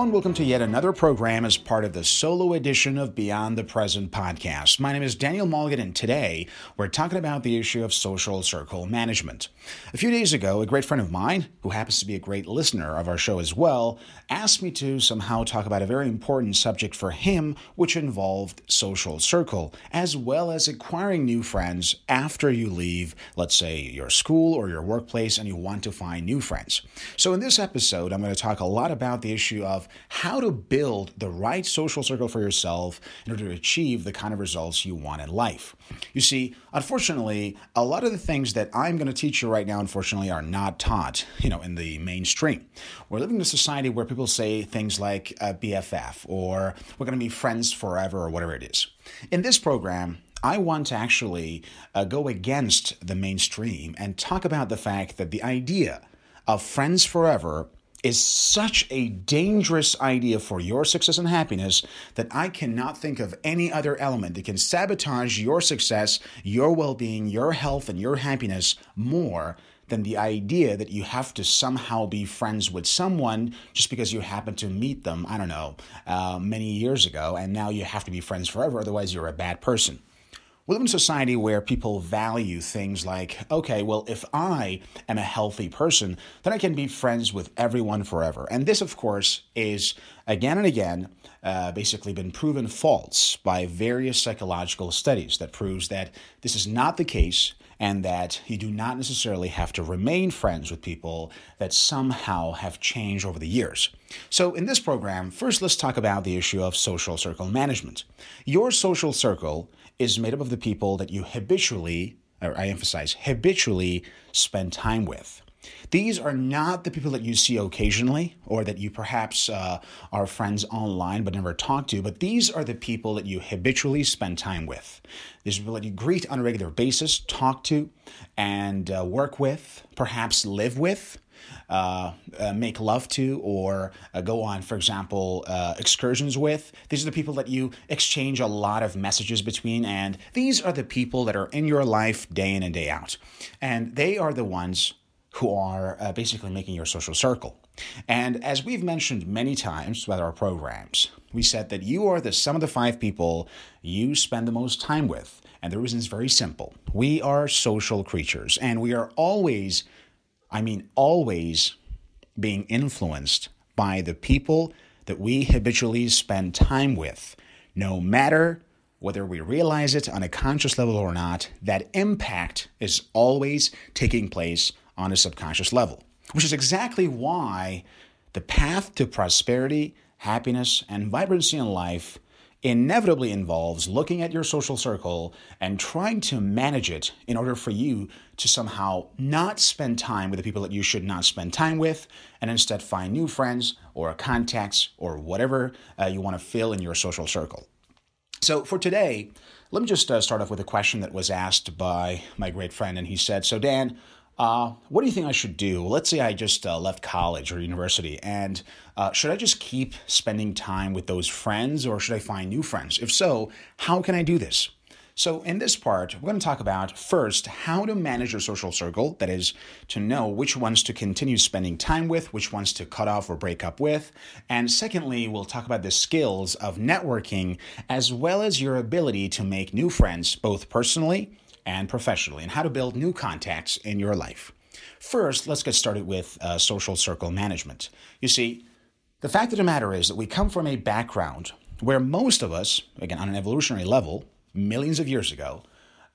And welcome to yet another program as part of the solo edition of Beyond the Present podcast. My name is Daniel Mulligan, and today we're talking about the issue of social circle management. A few days ago, a great friend of mine, who happens to be a great listener of our show as well, asked me to somehow talk about a very important subject for him, which involved social circle, as well as acquiring new friends after you leave, let's say, your school or your workplace, and you want to find new friends. So, in this episode, I'm going to talk a lot about the issue of how to build the right social circle for yourself in order to achieve the kind of results you want in life. You see, unfortunately, a lot of the things that I'm going to teach you right now, unfortunately, are not taught, you know, in the mainstream. We're living in a society where people say things like uh, BFF or we're going to be friends forever or whatever it is. In this program, I want to actually uh, go against the mainstream and talk about the fact that the idea of friends forever is such a dangerous idea for your success and happiness that I cannot think of any other element that can sabotage your success, your well being, your health, and your happiness more than the idea that you have to somehow be friends with someone just because you happen to meet them, I don't know, uh, many years ago, and now you have to be friends forever, otherwise, you're a bad person. We live in a society where people value things like, okay, well, if I am a healthy person, then I can be friends with everyone forever. And this, of course, is again and again uh, basically been proven false by various psychological studies that proves that this is not the case and that you do not necessarily have to remain friends with people that somehow have changed over the years. So, in this program, first let's talk about the issue of social circle management. Your social circle is made up of the people that you habitually, or I emphasize, habitually spend time with. These are not the people that you see occasionally or that you perhaps uh, are friends online but never talk to, but these are the people that you habitually spend time with. These people that you greet on a regular basis, talk to, and uh, work with, perhaps live with uh, uh, make love to or uh, go on, for example, uh, excursions with. These are the people that you exchange a lot of messages between, and these are the people that are in your life day in and day out. And they are the ones who are uh, basically making your social circle. And as we've mentioned many times throughout our programs, we said that you are the sum of the five people you spend the most time with. And the reason is very simple. We are social creatures, and we are always I mean, always being influenced by the people that we habitually spend time with, no matter whether we realize it on a conscious level or not, that impact is always taking place on a subconscious level, which is exactly why the path to prosperity, happiness, and vibrancy in life inevitably involves looking at your social circle and trying to manage it in order for you to somehow not spend time with the people that you should not spend time with and instead find new friends or contacts or whatever uh, you want to fill in your social circle. So, for today, let me just uh, start off with a question that was asked by my great friend. And he said, So, Dan, uh, what do you think I should do? Let's say I just uh, left college or university, and uh, should I just keep spending time with those friends or should I find new friends? If so, how can I do this? So, in this part, we're going to talk about first how to manage your social circle, that is, to know which ones to continue spending time with, which ones to cut off or break up with. And secondly, we'll talk about the skills of networking as well as your ability to make new friends, both personally and professionally, and how to build new contacts in your life. First, let's get started with uh, social circle management. You see, the fact of the matter is that we come from a background where most of us, again, on an evolutionary level, millions of years ago,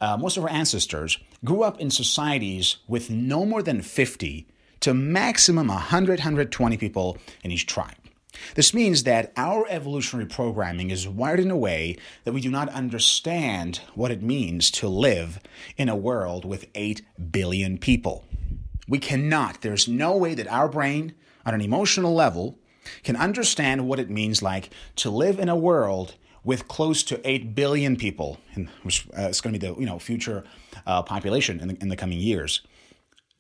uh, most of our ancestors grew up in societies with no more than 50 to maximum 100, 120 people in each tribe. This means that our evolutionary programming is wired in a way that we do not understand what it means to live in a world with 8 billion people. We cannot, there's no way that our brain, on an emotional level, can understand what it means like to live in a world with close to 8 billion people, which uh, is going to be the you know, future uh, population in the, in the coming years.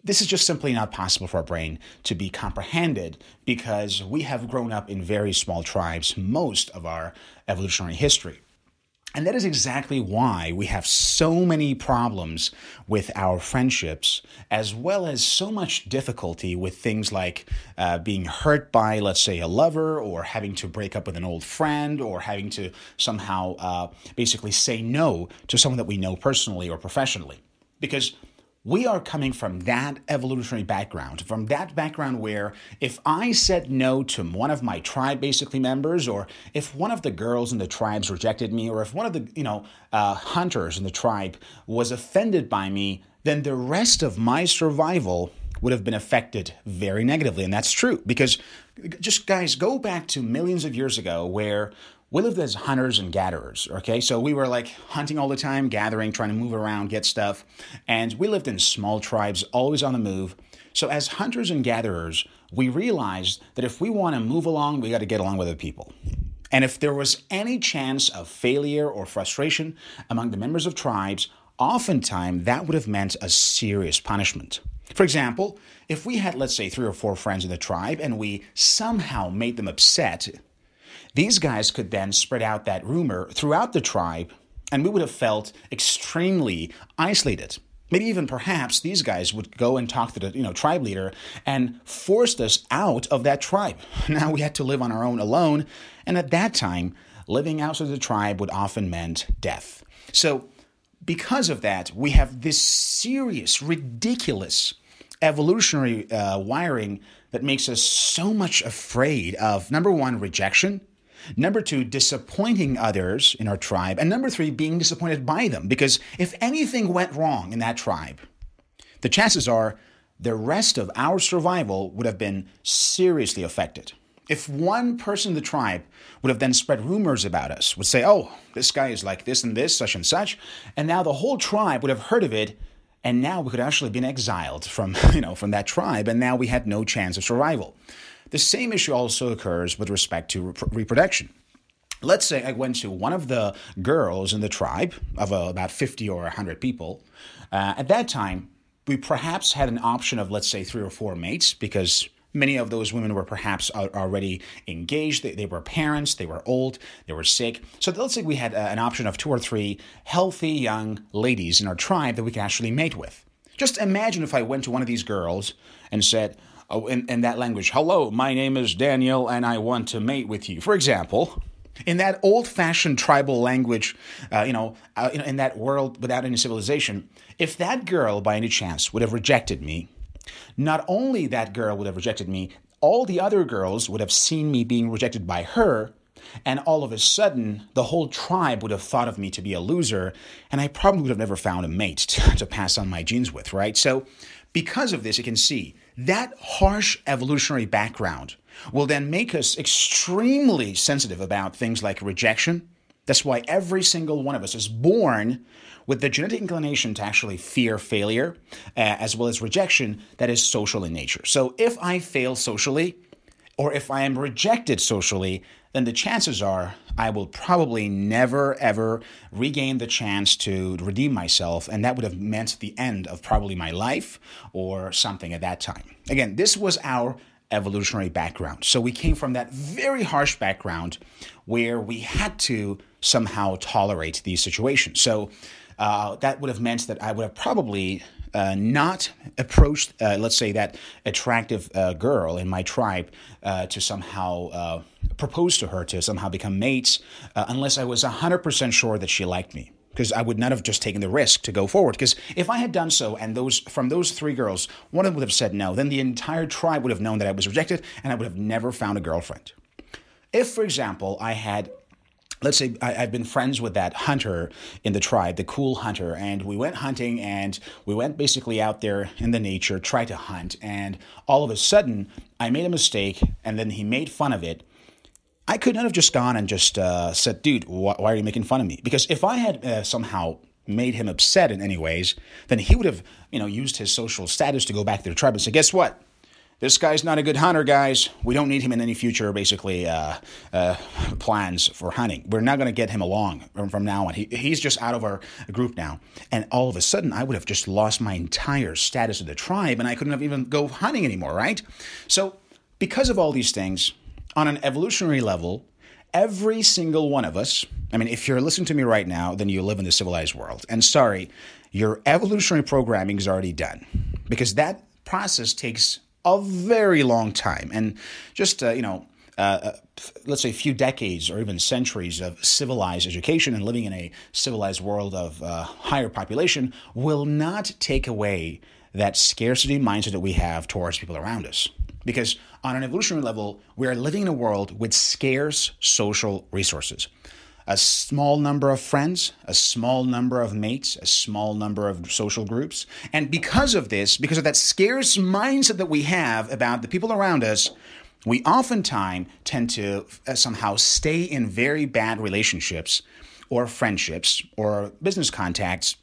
This is just simply not possible for our brain to be comprehended because we have grown up in very small tribes most of our evolutionary history. And that is exactly why we have so many problems with our friendships, as well as so much difficulty with things like uh, being hurt by, let's say, a lover, or having to break up with an old friend, or having to somehow uh, basically say no to someone that we know personally or professionally. Because we are coming from that evolutionary background, from that background where if I said no to one of my tribe basically members, or if one of the girls in the tribes rejected me, or if one of the you know uh, hunters in the tribe was offended by me, then the rest of my survival would have been affected very negatively, and that's true because just guys go back to millions of years ago where we lived as hunters and gatherers, okay? So we were like hunting all the time, gathering, trying to move around, get stuff. And we lived in small tribes, always on the move. So as hunters and gatherers, we realized that if we want to move along, we got to get along with other people. And if there was any chance of failure or frustration among the members of tribes, oftentimes that would have meant a serious punishment. For example, if we had, let's say, three or four friends in the tribe and we somehow made them upset, these guys could then spread out that rumor throughout the tribe, and we would have felt extremely isolated. Maybe even perhaps these guys would go and talk to the you know tribe leader and forced us out of that tribe. Now we had to live on our own alone, and at that time, living outside the tribe would often meant death. So because of that, we have this serious, ridiculous evolutionary uh, wiring that makes us so much afraid of number one, rejection, Number two, disappointing others in our tribe. And number three, being disappointed by them. Because if anything went wrong in that tribe, the chances are the rest of our survival would have been seriously affected. If one person in the tribe would have then spread rumors about us, would say, oh, this guy is like this and this, such and such, and now the whole tribe would have heard of it, and now we could actually have been exiled from, you know, from that tribe, and now we had no chance of survival. The same issue also occurs with respect to rep- reproduction. Let's say I went to one of the girls in the tribe of uh, about 50 or 100 people. Uh, at that time, we perhaps had an option of, let's say, three or four mates because many of those women were perhaps already engaged. They, they, were parents, they were old, they were sick. So let's say we had uh, an option of two or three healthy young ladies in our tribe that we could actually mate with. Just imagine if I went to one of these girls and said, in, in that language, hello, my name is Daniel and I want to mate with you. For example, in that old-fashioned tribal language, uh, you know, uh, in that world without any civilization, if that girl by any chance would have rejected me, not only that girl would have rejected me, all the other girls would have seen me being rejected by her, and all of a sudden, the whole tribe would have thought of me to be a loser, and I probably would have never found a mate to, to pass on my genes with, right? So, because of this, you can see that harsh evolutionary background will then make us extremely sensitive about things like rejection. That's why every single one of us is born with the genetic inclination to actually fear failure, uh, as well as rejection that is social in nature. So if I fail socially, or if I am rejected socially, then the chances are I will probably never ever regain the chance to redeem myself, and that would have meant the end of probably my life or something at that time. Again, this was our evolutionary background. So we came from that very harsh background where we had to somehow tolerate these situations. So uh, that would have meant that I would have probably uh, not approach, uh, let's say, that attractive uh, girl in my tribe uh, to somehow uh, propose to her, to somehow become mates, uh, unless I was 100% sure that she liked me. Because I would not have just taken the risk to go forward. Because if I had done so, and those from those three girls, one of them would have said no, then the entire tribe would have known that I was rejected, and I would have never found a girlfriend. If, for example, I had let's say I, have been friends with that hunter in the tribe, the cool hunter, and we went hunting and we went basically out there in the nature, tried to hunt, and all of a sudden I made a mistake and then he made fun of it. I could not have just gone and just uh, said, dude, wh- why are you making fun of me? Because if I had uh, somehow made him upset in any ways, then he would have, you know, used his social status to go back to the tribe and say, guess what? This guy's not a good hunter, guys. We don't need him in any future, basically, uh, uh, plans for hunting. We're not going to get him along from, now on. He, he's just out of our group now. And all of a sudden, I would have just lost my entire status of the tribe and I couldn't have even go hunting anymore, right? So, because of all these things, on an evolutionary level, every single one of us I mean, if you're listening to me right now, then you live in the civilized world. And sorry, your evolutionary programming is already done because that process takes a very long time. And just, uh, you know, uh, uh, let's say a few decades or even centuries of civilized education and living in a civilized world of uh, higher population will not take away that scarcity mindset that we have towards people around us. Because on an evolutionary level, we are living in a world with scarce social resources. A small number of friends, a small number of mates, a small number of social groups. And because of this, because of that scarce mindset that we have about the people around us, we oftentimes tend to uh, somehow stay in very bad relationships or friendships or business contacts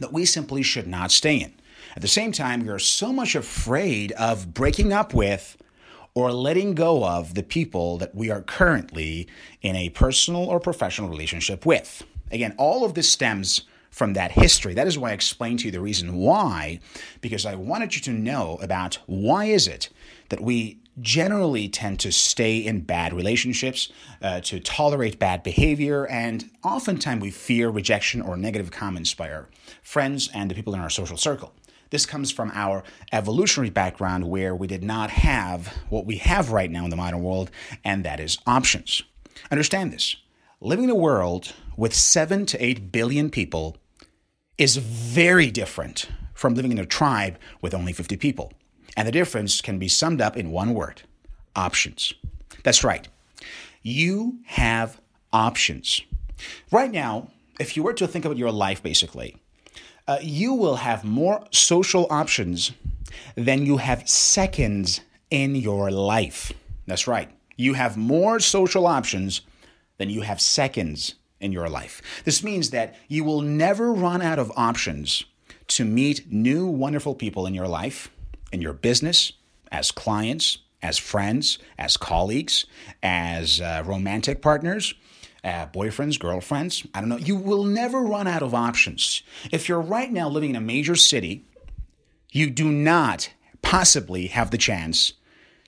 that we simply should not stay in. At the same time, we are so much afraid of breaking up with or letting go of the people that we are currently in a personal or professional relationship with. Again, all of this stems from that history. That is why I explained to you the reason why, because I wanted you to know about why is it that we generally tend to stay in bad relationships, uh, to tolerate bad behavior, and oftentimes we fear rejection or negative comments by our friends and the people in our social circle. This comes from our evolutionary background where we did not have what we have right now in the modern world, and that is options. Understand this living in a world with 7 to 8 billion people is very different from living in a tribe with only 50 people. And the difference can be summed up in one word options. That's right. You have options. Right now, if you were to think about your life basically, uh, you will have more social options than you have seconds in your life. That's right. You have more social options than you have seconds in your life. This means that you will never run out of options to meet new wonderful people in your life, in your business, as clients, as friends, as colleagues, as uh, romantic partners, uh, boyfriends, girlfriends. I don't know. You will never run out of options. If you're right now living in a major city, you do not possibly have the chance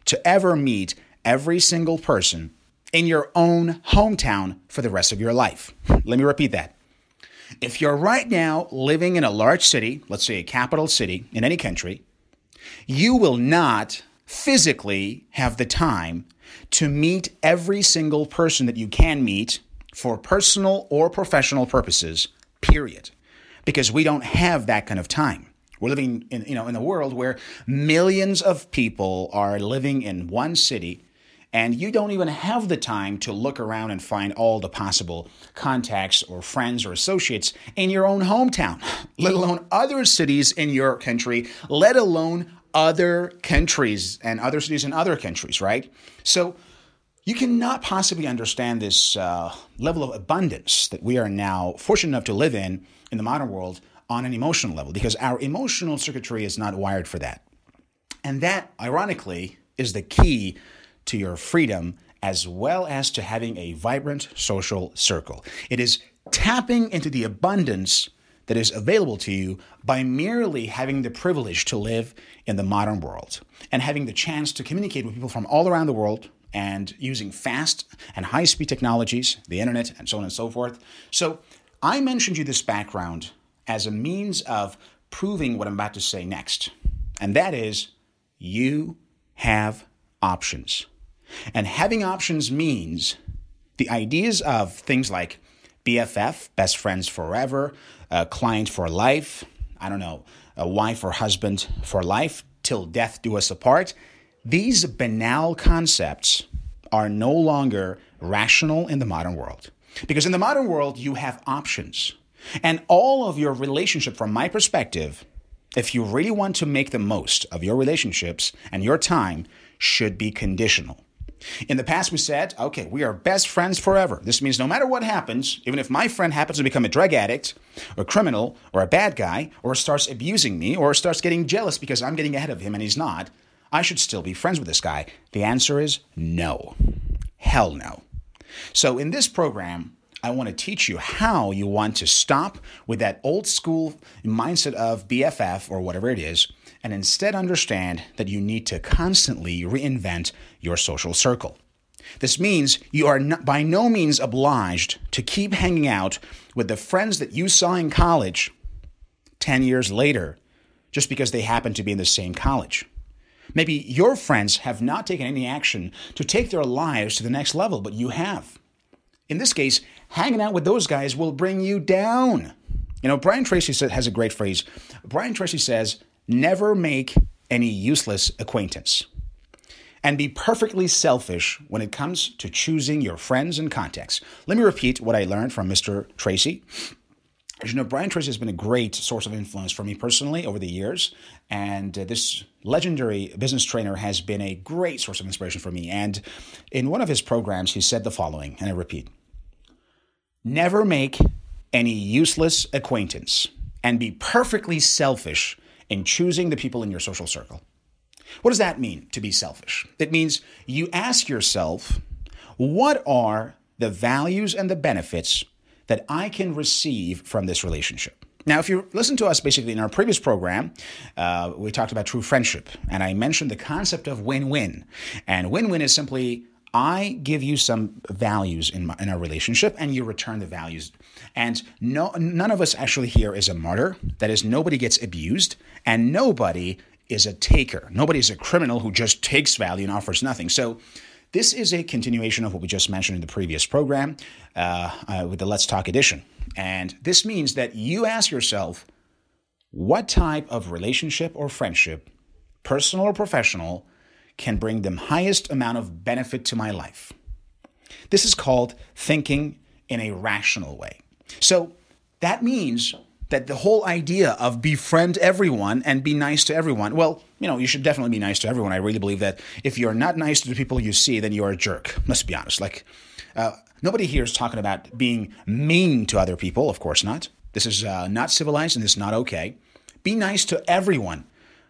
to ever meet every single person in your own hometown for the rest of your life. Let me repeat that. If you're right now living in a large city, let's say a capital city in any country, you will not physically have the time to meet every single person that you can meet for personal or professional purposes, period. Because we don't have that kind of time. We're living in, you know, in a world where millions of people are living in one city and you don't even have the time to look around and find all the possible contacts or friends or associates in your own hometown, let alone other cities in your country, let alone other countries and other cities in other countries, right? So you cannot possibly understand this uh, level of abundance that we are now fortunate enough to live in in the modern world on an emotional level because our emotional circuitry is not wired for that. And that, ironically, is the key to your freedom as well as to having a vibrant social circle. It is tapping into the abundance that is available to you by merely having the privilege to live in the modern world and having the chance to communicate with people from all around the world and using fast and high speed technologies, the internet, and so on and so forth. So, I mentioned you this background as a means of proving what I'm about to say next, and that is you have options. And having options means the ideas of things like BFF, best friends forever, a client for life, I don't know, a wife or husband for life, till death do us apart. These banal concepts are no longer rational in the modern world. Because in the modern world, you have options. And all of your relationship, from my perspective, if you really want to make the most of your relationships and your time, should be conditional. In the past, we said, okay, we are best friends forever. This means no matter what happens, even if my friend happens to become a drug addict, or a criminal, or a bad guy, or starts abusing me, or starts getting jealous because I'm getting ahead of him and he's not, I should still be friends with this guy. The answer is no. Hell no. So, in this program, I want to teach you how you want to stop with that old school mindset of BFF or whatever it is, and instead understand that you need to constantly reinvent your social circle. This means you are not, by no means obliged to keep hanging out with the friends that you saw in college 10 years later just because they happen to be in the same college. Maybe your friends have not taken any action to take their lives to the next level, but you have. In this case, hanging out with those guys will bring you down. You know, Brian Tracy has a great phrase. Brian Tracy says, never make any useless acquaintance. And be perfectly selfish when it comes to choosing your friends and contacts. Let me repeat what I learned from Mr. Tracy. As you know, Brian Tracy has been a great source of influence for me personally over the years. And uh, this legendary business trainer has been a great source of inspiration for me. And in one of his programs, he said the following, and I repeat Never make any useless acquaintance and be perfectly selfish in choosing the people in your social circle. What does that mean to be selfish? It means you ask yourself, what are the values and the benefits that I can receive from this relationship? Now, if you listen to us basically in our previous program, uh, we talked about true friendship, and I mentioned the concept of win win. And win win is simply I give you some values in, my, in our relationship, and you return the values. And no, none of us actually here is a martyr. That is, nobody gets abused, and nobody is a taker. Nobody is a criminal who just takes value and offers nothing. So, this is a continuation of what we just mentioned in the previous program uh, uh, with the Let's Talk edition. And this means that you ask yourself, what type of relationship or friendship, personal or professional, can bring the highest amount of benefit to my life. This is called thinking in a rational way. So that means that the whole idea of befriend everyone and be nice to everyone, well, you know, you should definitely be nice to everyone. I really believe that if you're not nice to the people you see, then you're a jerk. Let's be honest. Like, uh, nobody here is talking about being mean to other people. Of course not. This is uh, not civilized and this is not okay. Be nice to everyone,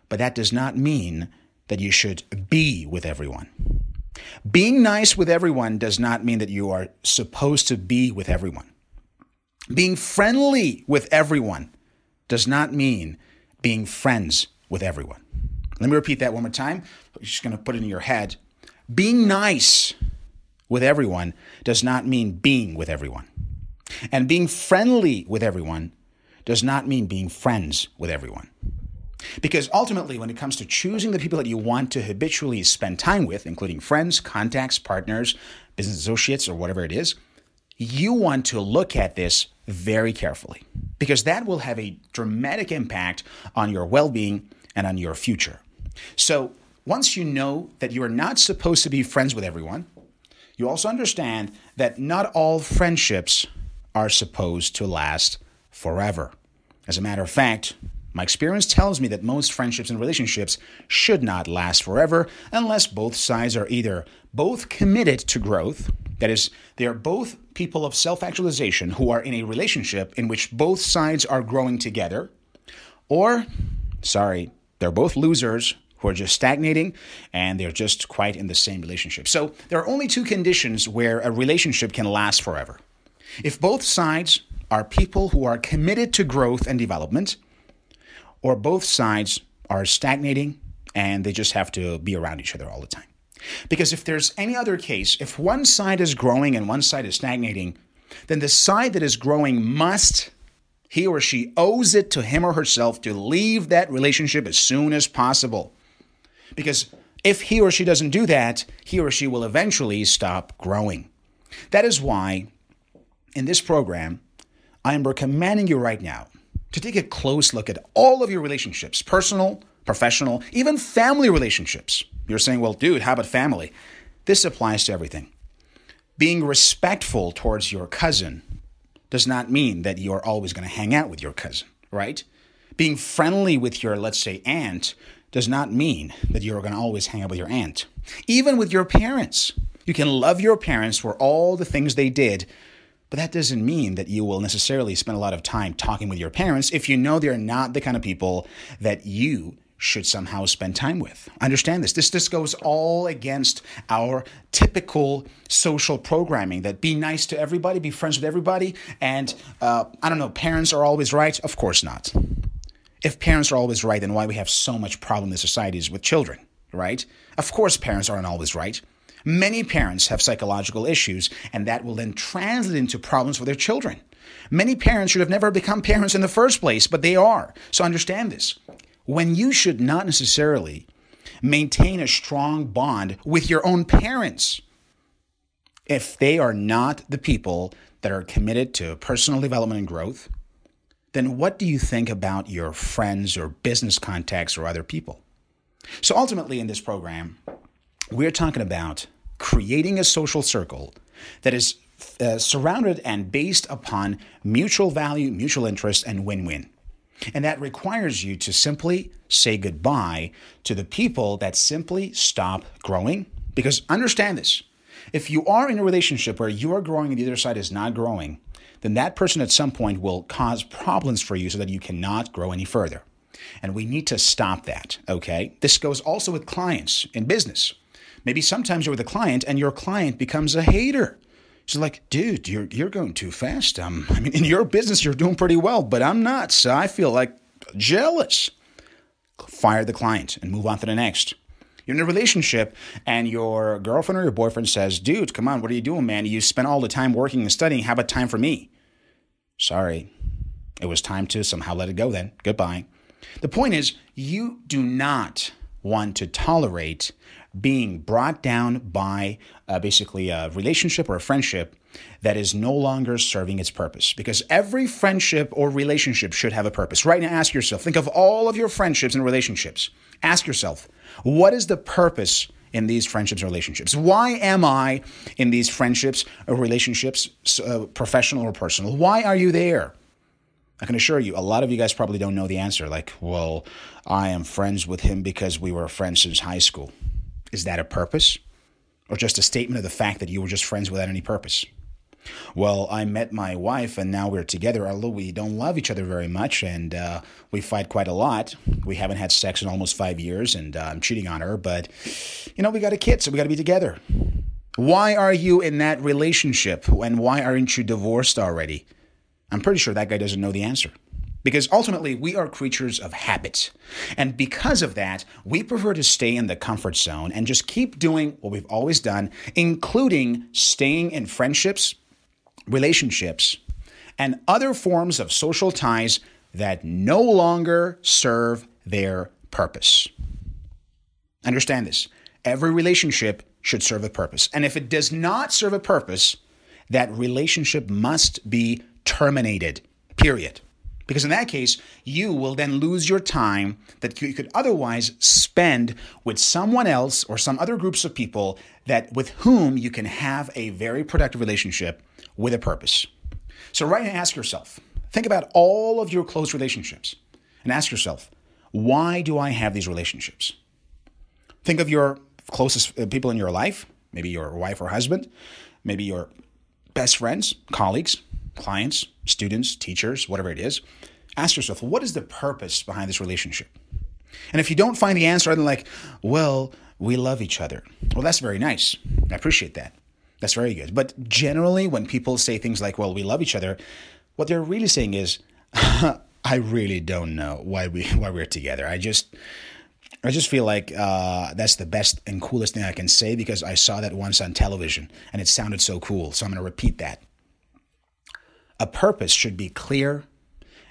but that does not mean that you should be with everyone. Being nice with everyone does not mean that you are supposed to be with everyone. Being friendly with everyone does not mean being friends with everyone. Let me repeat that one more time. I'm just going to put it in your head. Being nice with everyone does not mean being with everyone. And being friendly with everyone does not mean being friends with everyone. Because ultimately, when it comes to choosing the people that you want to habitually spend time with, including friends, contacts, partners, business associates, or whatever it is, you want to look at this very carefully because that will have a dramatic impact on your well being and on your future. So, once you know that you are not supposed to be friends with everyone, you also understand that not all friendships are supposed to last forever. As a matter of fact, my experience tells me that most friendships and relationships should not last forever unless both sides are either both committed to growth, that is, they are both people of self actualization who are in a relationship in which both sides are growing together, or, sorry, they're both losers who are just stagnating and they're just quite in the same relationship. So there are only two conditions where a relationship can last forever. If both sides are people who are committed to growth and development, or both sides are stagnating and they just have to be around each other all the time. Because if there's any other case, if one side is growing and one side is stagnating, then the side that is growing must, he or she owes it to him or herself to leave that relationship as soon as possible. Because if he or she doesn't do that, he or she will eventually stop growing. That is why, in this program, I am recommending you right now to take a close look at all of your relationships personal, professional, even family relationships. You're saying, well, dude, how about family? This applies to everything. Being respectful towards your cousin does not mean that you're always going to hang out with your cousin, right? Being friendly with your, let's say, aunt does not mean that you're going to always hang out with your aunt. Even with your parents, you can love your parents for all the things they did but that doesn't mean that you will necessarily spend a lot of time talking with your parents if you know they're not the kind of people that you should somehow spend time with. Understand this. This this goes all against our typical social programming that be nice to everybody, be friends with everybody, and uh, I don't know. Parents are always right. Of course not. If parents are always right, then why we have so much problem in societies with children, right? Of course, parents aren't always right. Many parents have psychological issues, and that will then translate into problems for their children. Many parents should have never become parents in the first place, but they are. So understand this. When you should not necessarily maintain a strong bond with your own parents, if they are not the people that are committed to personal development and growth, then what do you think about your friends or business contacts or other people? So ultimately, in this program, we're talking about creating a social circle that is uh, surrounded and based upon mutual value, mutual interest, and win win. And that requires you to simply say goodbye to the people that simply stop growing. Because understand this if you are in a relationship where you are growing and the other side is not growing, then that person at some point will cause problems for you so that you cannot grow any further. And we need to stop that, okay? This goes also with clients in business. Maybe sometimes you're with a client and your client becomes a hater. She's like, dude, you're you're going too fast. Um, I mean, in your business, you're doing pretty well, but I'm not. So I feel like jealous. Fire the client and move on to the next. You're in a relationship and your girlfriend or your boyfriend says, dude, come on, what are you doing, man? You spend all the time working and studying. How about time for me? Sorry. It was time to somehow let it go then. Goodbye. The point is, you do not want to tolerate being brought down by uh, basically a relationship or a friendship that is no longer serving its purpose. Because every friendship or relationship should have a purpose. Right now, ask yourself think of all of your friendships and relationships. Ask yourself, what is the purpose in these friendships and relationships? Why am I in these friendships or relationships, uh, professional or personal? Why are you there? I can assure you, a lot of you guys probably don't know the answer. Like, well, I am friends with him because we were friends since high school. Is that a purpose? Or just a statement of the fact that you were just friends without any purpose? Well, I met my wife and now we're together, although we don't love each other very much and uh, we fight quite a lot. We haven't had sex in almost five years and uh, I'm cheating on her, but you know, we got a kid, so we got to be together. Why are you in that relationship and why aren't you divorced already? I'm pretty sure that guy doesn't know the answer. Because ultimately, we are creatures of habit. And because of that, we prefer to stay in the comfort zone and just keep doing what we've always done, including staying in friendships, relationships, and other forms of social ties that no longer serve their purpose. Understand this every relationship should serve a purpose. And if it does not serve a purpose, that relationship must be terminated, period. Because in that case, you will then lose your time that you could otherwise spend with someone else or some other groups of people that with whom you can have a very productive relationship with a purpose. So right now ask yourself, think about all of your close relationships and ask yourself, why do I have these relationships? Think of your closest uh, people in your life, maybe your wife or husband, maybe your best friends, colleagues, clients, students, teachers, whatever it is, ask yourself, what is the purpose behind this relationship? And if you don't find the answer, then like, well, we love each other. Well, that's very nice. I appreciate that. That's very good. But generally, when people say things like, well, we love each other, what they're really saying is, I really don't know why we why we're together. I just I just feel like uh, that's the best and coolest thing I can say because I saw that once on television and it sounded so cool. So I'm going to repeat that a purpose should be clear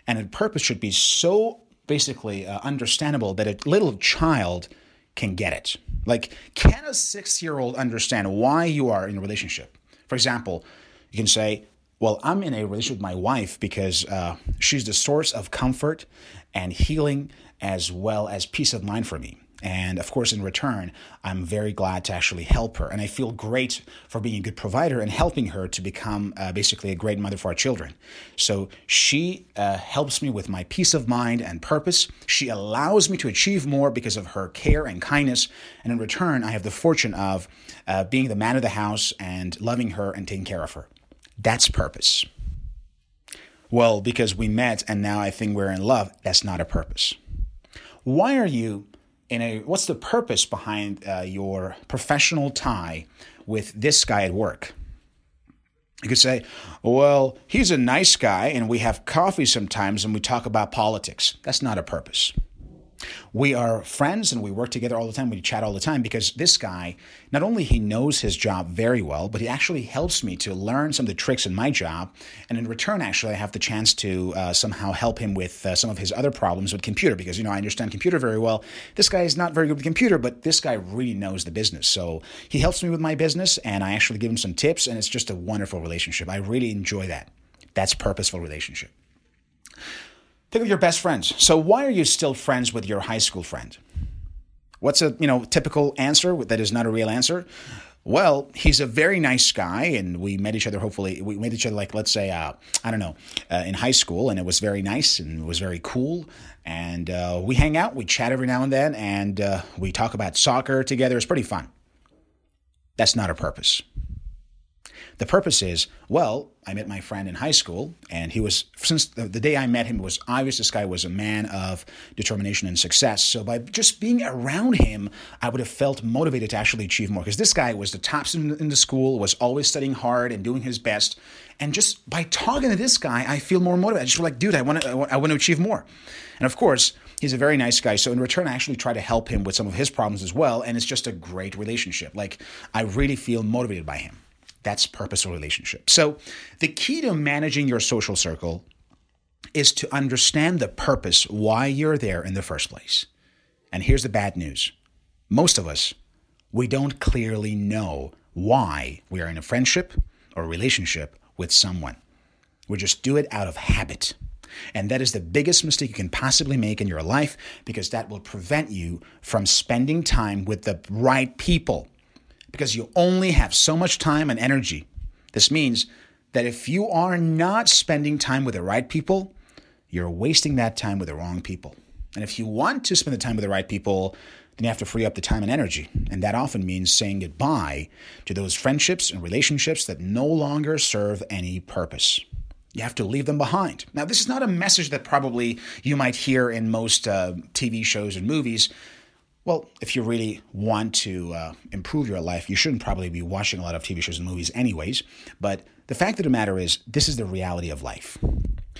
and a purpose should be so basically uh, understandable that a little child can get it. Like, can a six year old understand why you are in a relationship? For example, you can say, Well, I'm in a relationship with my wife because uh, she's the source of comfort and healing as well as peace of mind for me. And of course, in return, I'm very glad to actually help her. And I feel great for being a good provider and helping her to become uh, basically a great mother for our children. So she uh, helps me with my peace of mind and purpose. She allows me to achieve more because of her care and kindness. And in return, I have the fortune of uh, being the man of the house and loving her and taking care of her. That's purpose. Well, because we met and now I think we're in love, that's not a purpose. Why are you in a what's the purpose behind uh, your professional tie with this guy at work? You could say, well, he's a nice guy and we have coffee sometimes and we talk about politics. That's not a purpose. We are friends and we work together all the time. We chat all the time because this guy, not only he knows his job very well, but he actually helps me to learn some of the tricks in my job. And in return, actually, I have the chance to uh, somehow help him with uh, some of his other problems with computer because, you know, I understand computer very well. This guy is not very good with computer, but this guy really knows the business. So he helps me with my business and I actually give him some tips and it's just a wonderful relationship. I really enjoy that. That's purposeful relationship. Think of your best friends. So why are you still friends with your high school friend? What's a you know typical answer that is not a real answer? Well, he's a very nice guy, and we met each other. Hopefully, we met each other like let's say uh, I don't know uh, in high school, and it was very nice and it was very cool. And uh, we hang out, we chat every now and then, and uh, we talk about soccer together. It's pretty fun. That's not a purpose. The purpose is, well, I met my friend in high school, and he was, since the, the, day I met him, it was obvious this guy was a man of determination and success. So by just being around him, I would have felt motivated to actually achieve more. Because this guy was the top student in the school, was always studying hard and doing his best. And just by talking to this guy, I feel more motivated. I just feel like, dude, I want to, I want to achieve more. And of course, he's a very nice guy. So in return, I actually try to help him with some of his problems as well. And it's just a great relationship. Like I really feel motivated by him. That's purposeful relationship. So the key to managing your social circle is to understand the purpose why you're there in the first place. And here's the bad news. Most of us, we don't clearly know why we are in a friendship or relationship with someone. We just do it out of habit. And that is the biggest mistake you can possibly make in your life because that will prevent you from spending time with the right people because you only have so much time and energy. This means that if you are not spending time with the right people, you're wasting that time with the wrong people. And if you want to spend the time with the right people, then you have to free up the time and energy. And that often means saying goodbye to those friendships and relationships that no longer serve any purpose. You have to leave them behind. Now, this is not a message that probably you might hear in most uh, TV shows and movies well, if you really want to uh, improve your life, you shouldn't probably be watching a lot of TV shows and movies, anyways. But the fact of the matter is, this is the reality of life.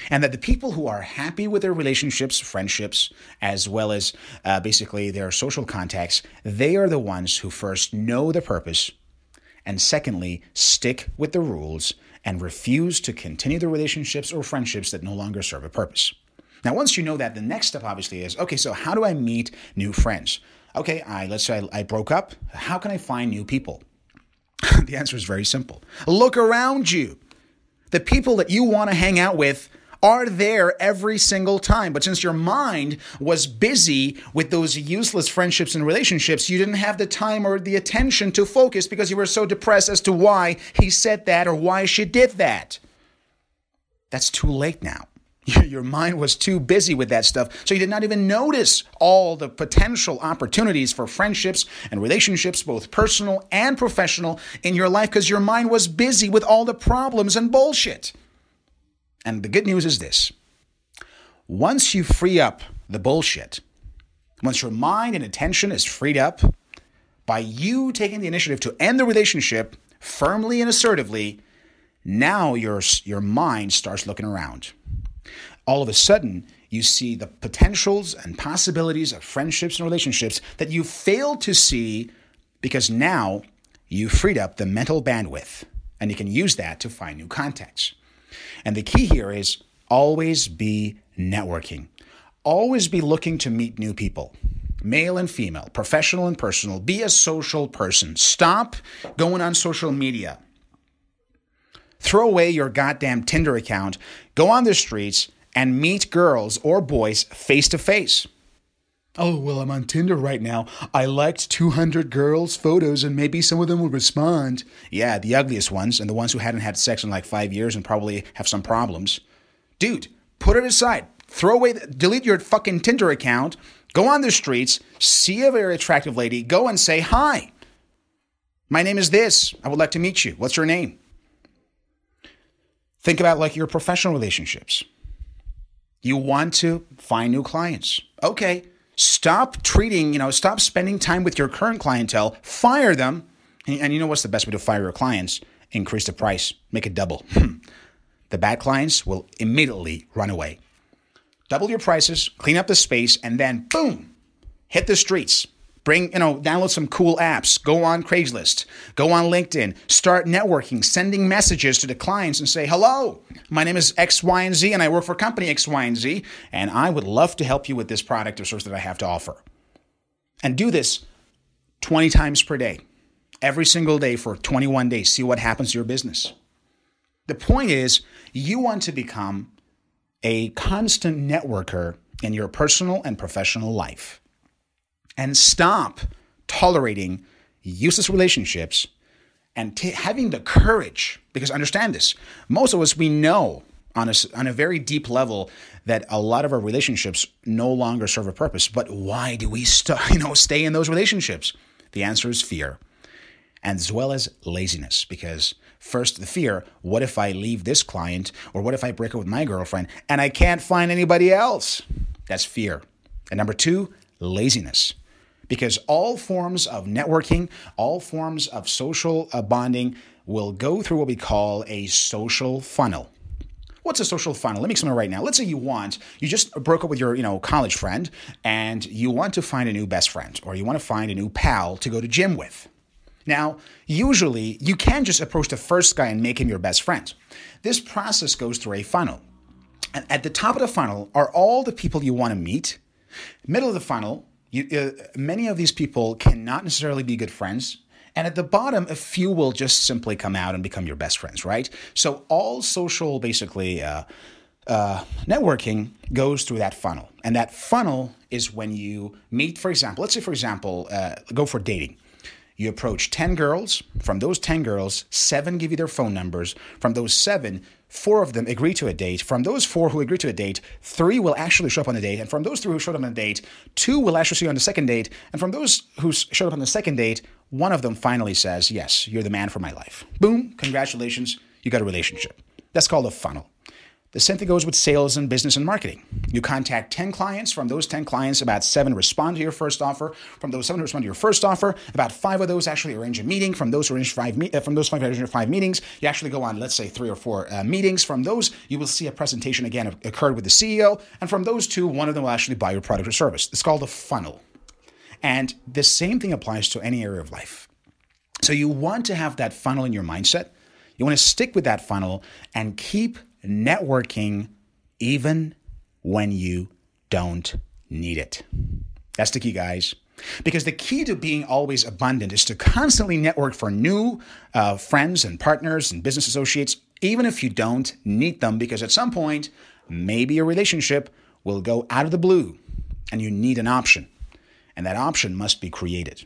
And that the people who are happy with their relationships, friendships, as well as uh, basically their social contacts, they are the ones who first know the purpose, and secondly, stick with the rules and refuse to continue the relationships or friendships that no longer serve a purpose. Now, once you know that, the next step obviously is okay, so how do I meet new friends? Okay, I let's say I, I broke up. How can I find new people? the answer is very simple. Look around you. The people that you want to hang out with are there every single time. But since your mind was busy with those useless friendships and relationships, you didn't have the time or the attention to focus because you were so depressed as to why he said that or why she did that. That's too late now. Your mind was too busy with that stuff, so you did not even notice all the potential opportunities for friendships and relationships, both personal and professional, in your life because your mind was busy with all the problems and bullshit. And the good news is this. Once you free up the bullshit, once your mind and attention is freed up, by you taking the initiative to end the relationship firmly and assertively, now your, your mind starts looking around all of a sudden you see the potentials and possibilities of friendships and relationships that you failed to see because now you freed up the mental bandwidth and you can use that to find new contacts. And the key here is always be networking. Always be looking to meet new people, male and female, professional and personal. Be a social person. Stop going on social media. Throw away your goddamn Tinder account. Go on the streets and meet girls or boys face to face. Oh, well, I'm on Tinder right now. I liked 200 girls' photos and maybe some of them will respond. Yeah, the ugliest ones and the ones who hadn't had sex in like five years and probably have some problems. Dude, put it aside. Throw away, the, delete your fucking Tinder account. Go on the streets, see a very attractive lady, go and say hi. My name is this. I would like to meet you. What's your name? Think about like your professional relationships. You want to find new clients. Okay. Stop treating, you know, stop spending time with your current clientele, fire them. And, you know what's the best way to fire your clients? Increase the price, make it double. the bad clients will immediately run away. Double your prices, clean up the space, and then boom, hit the streets. Bring, you know, download some cool apps, go on Craigslist, go on LinkedIn, start networking, sending messages to the clients and say, hello, my name is X, Y, and Z, and I work for company X, Y, and Z, and I would love to help you with this product or service that I have to offer. And do this 20 times per day, every single day for 21 days. See what happens to your business. The point is, you want to become a constant networker in your personal and professional life and stop tolerating useless relationships and t- having the courage because understand this most of us we know on a, on a very deep level that a lot of our relationships no longer serve a purpose. But why do we st- you know stay in those relationships? The answer is fear and as well as laziness. Because first the fear what if i leave this client or what if i break up with my girlfriend and i can't find anybody else? That's fear. And number two laziness because all forms of networking, all forms of social uh, bonding will go through what we call a social funnel. What's a social funnel? Let me explain it right now. Let's say you want, you just broke up with your, you know, college friend and you want to find a new best friend or you want to find a new pal to go to gym with. Now, usually you can just approach the first guy and make him your best friend. This process goes through a funnel. And at the top of the funnel are all the people you want to meet. Middle of the funnel you, uh, many of these people cannot necessarily be good friends. And at the bottom, a few will just simply come out and become your best friends, right? So all social, basically, uh, uh, networking goes through that funnel. And that funnel is when you meet, for example, let's say, for example, uh, go for dating. You approach 10 girls. From those 10 girls, seven give you their phone numbers. From those seven, four of them agree to a date. From those four who agree to a date, three will actually show up on the date. And from those three who showed up on the date, two will actually see you on the second date. And from those who showed up on the second date, one of them finally says, Yes, you're the man for my life. Boom, congratulations, you got a relationship. That's called a funnel. The same thing goes with sales and business and marketing. You contact 10 clients. From those 10 clients, about seven respond to your first offer. From those seven respond to your first offer, about five of those actually arrange a meeting. From those arrange five, me- uh, from those five arrange five meetings, you actually go on, let's say, three or four uh, meetings. From those, you will see a presentation again occurred with the CEO. And from those two, one of them will actually buy your product or service. It's called a funnel. And the same thing applies to any area of life. So you want to have that funnel in your mindset. You want to stick with that funnel and keep networking even when you don't need it. That's the key, guys. Because the key to being always abundant is to constantly network for new uh, friends and partners and business associates, even if you don't need them, because at some point, maybe a relationship will go out of the blue and you need an option. And that option must be created.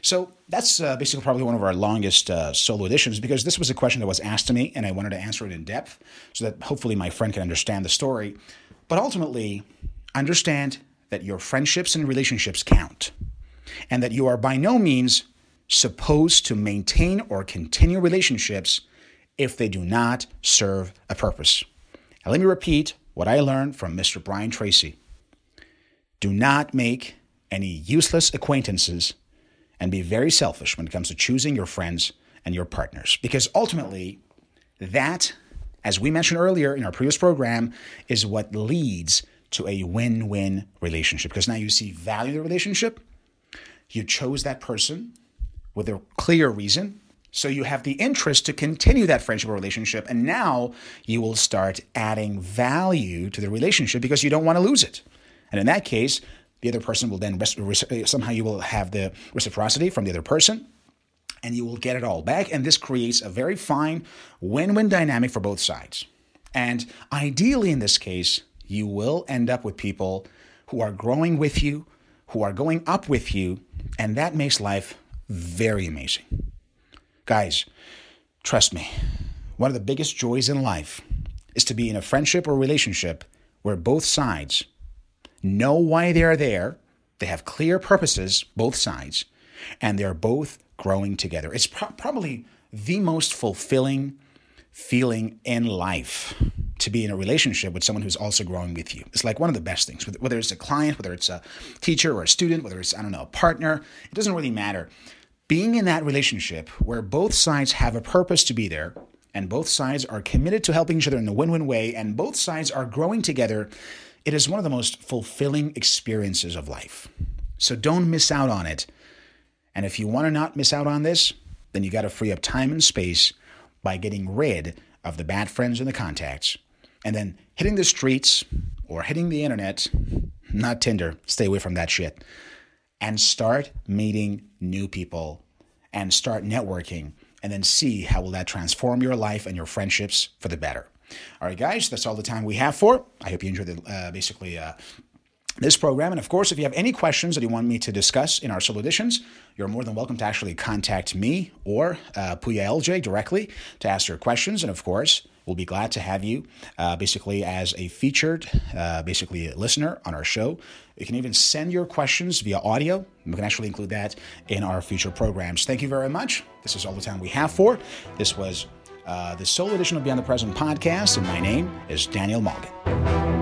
So that's uh, basically probably one of our longest uh, solo editions because this was a question that was asked to me and I wanted to answer it in depth so that hopefully my friend can understand the story. But ultimately, understand that your friendships and relationships count and that you are by no means supposed to maintain or continue relationships if they do not serve a purpose. Now, let me repeat what I learned from Mr. Brian Tracy. Do not make any useless acquaintances and be very selfish when it comes to choosing your friends and your partners. Because ultimately, that, as we mentioned earlier in our previous program, is what leads to a win win relationship. Because now you see value in the relationship, you chose that person with a clear reason. So you have the interest to continue that friendship or relationship. And now you will start adding value to the relationship because you don't want to lose it. And in that case, the other person will then eh, somehow you will have the reciprocity from the other person and you will get it all back. And this creates a very fine win win dynamic for both sides. And ideally, in this case, you will end up with people who are growing with you, who are going up with you, and that makes life very amazing. Guys, trust me, one of the biggest joys in life is to be in a friendship or relationship where both sides know why they're there. They have clear purposes, both sides, and they're both growing together. It's pro- probably the most fulfilling feeling in life to be in a relationship with someone who's also growing with you. It's like one of the best things, whether it's a client, whether it's a teacher or a student, whether it's, I don't know, a partner, it doesn't really matter. Being in that relationship where both sides have a purpose to be there and both sides are committed to helping each other in a win win way and both sides are growing together it is one of the most fulfilling experiences of life. So don't miss out on it. And if you want to not miss out on this, then you got to free up time and space by getting rid of the bad friends and the contacts. And then hitting the streets or hitting the internet, not Tinder, stay away from that shit, and start meeting new people and start networking and then see how will that transform your life and your friendships for the better. All right, guys, that's all the time we have for. I hope you enjoyed the uh, basically uh, this program. And of course, if you have any questions that you want me to discuss in our solo editions, you're more than welcome to actually contact me or uh, Puya LJ directly to ask your questions. And of course, we'll be glad to have you uh, basically as a featured, uh, basically a listener on our show. You can even send your questions via audio. We can actually include that in our future programs. Thank you very much. This is all the time we have for. This was uh, the sole edition of Beyond the Present podcast, and my name is Daniel Malgin.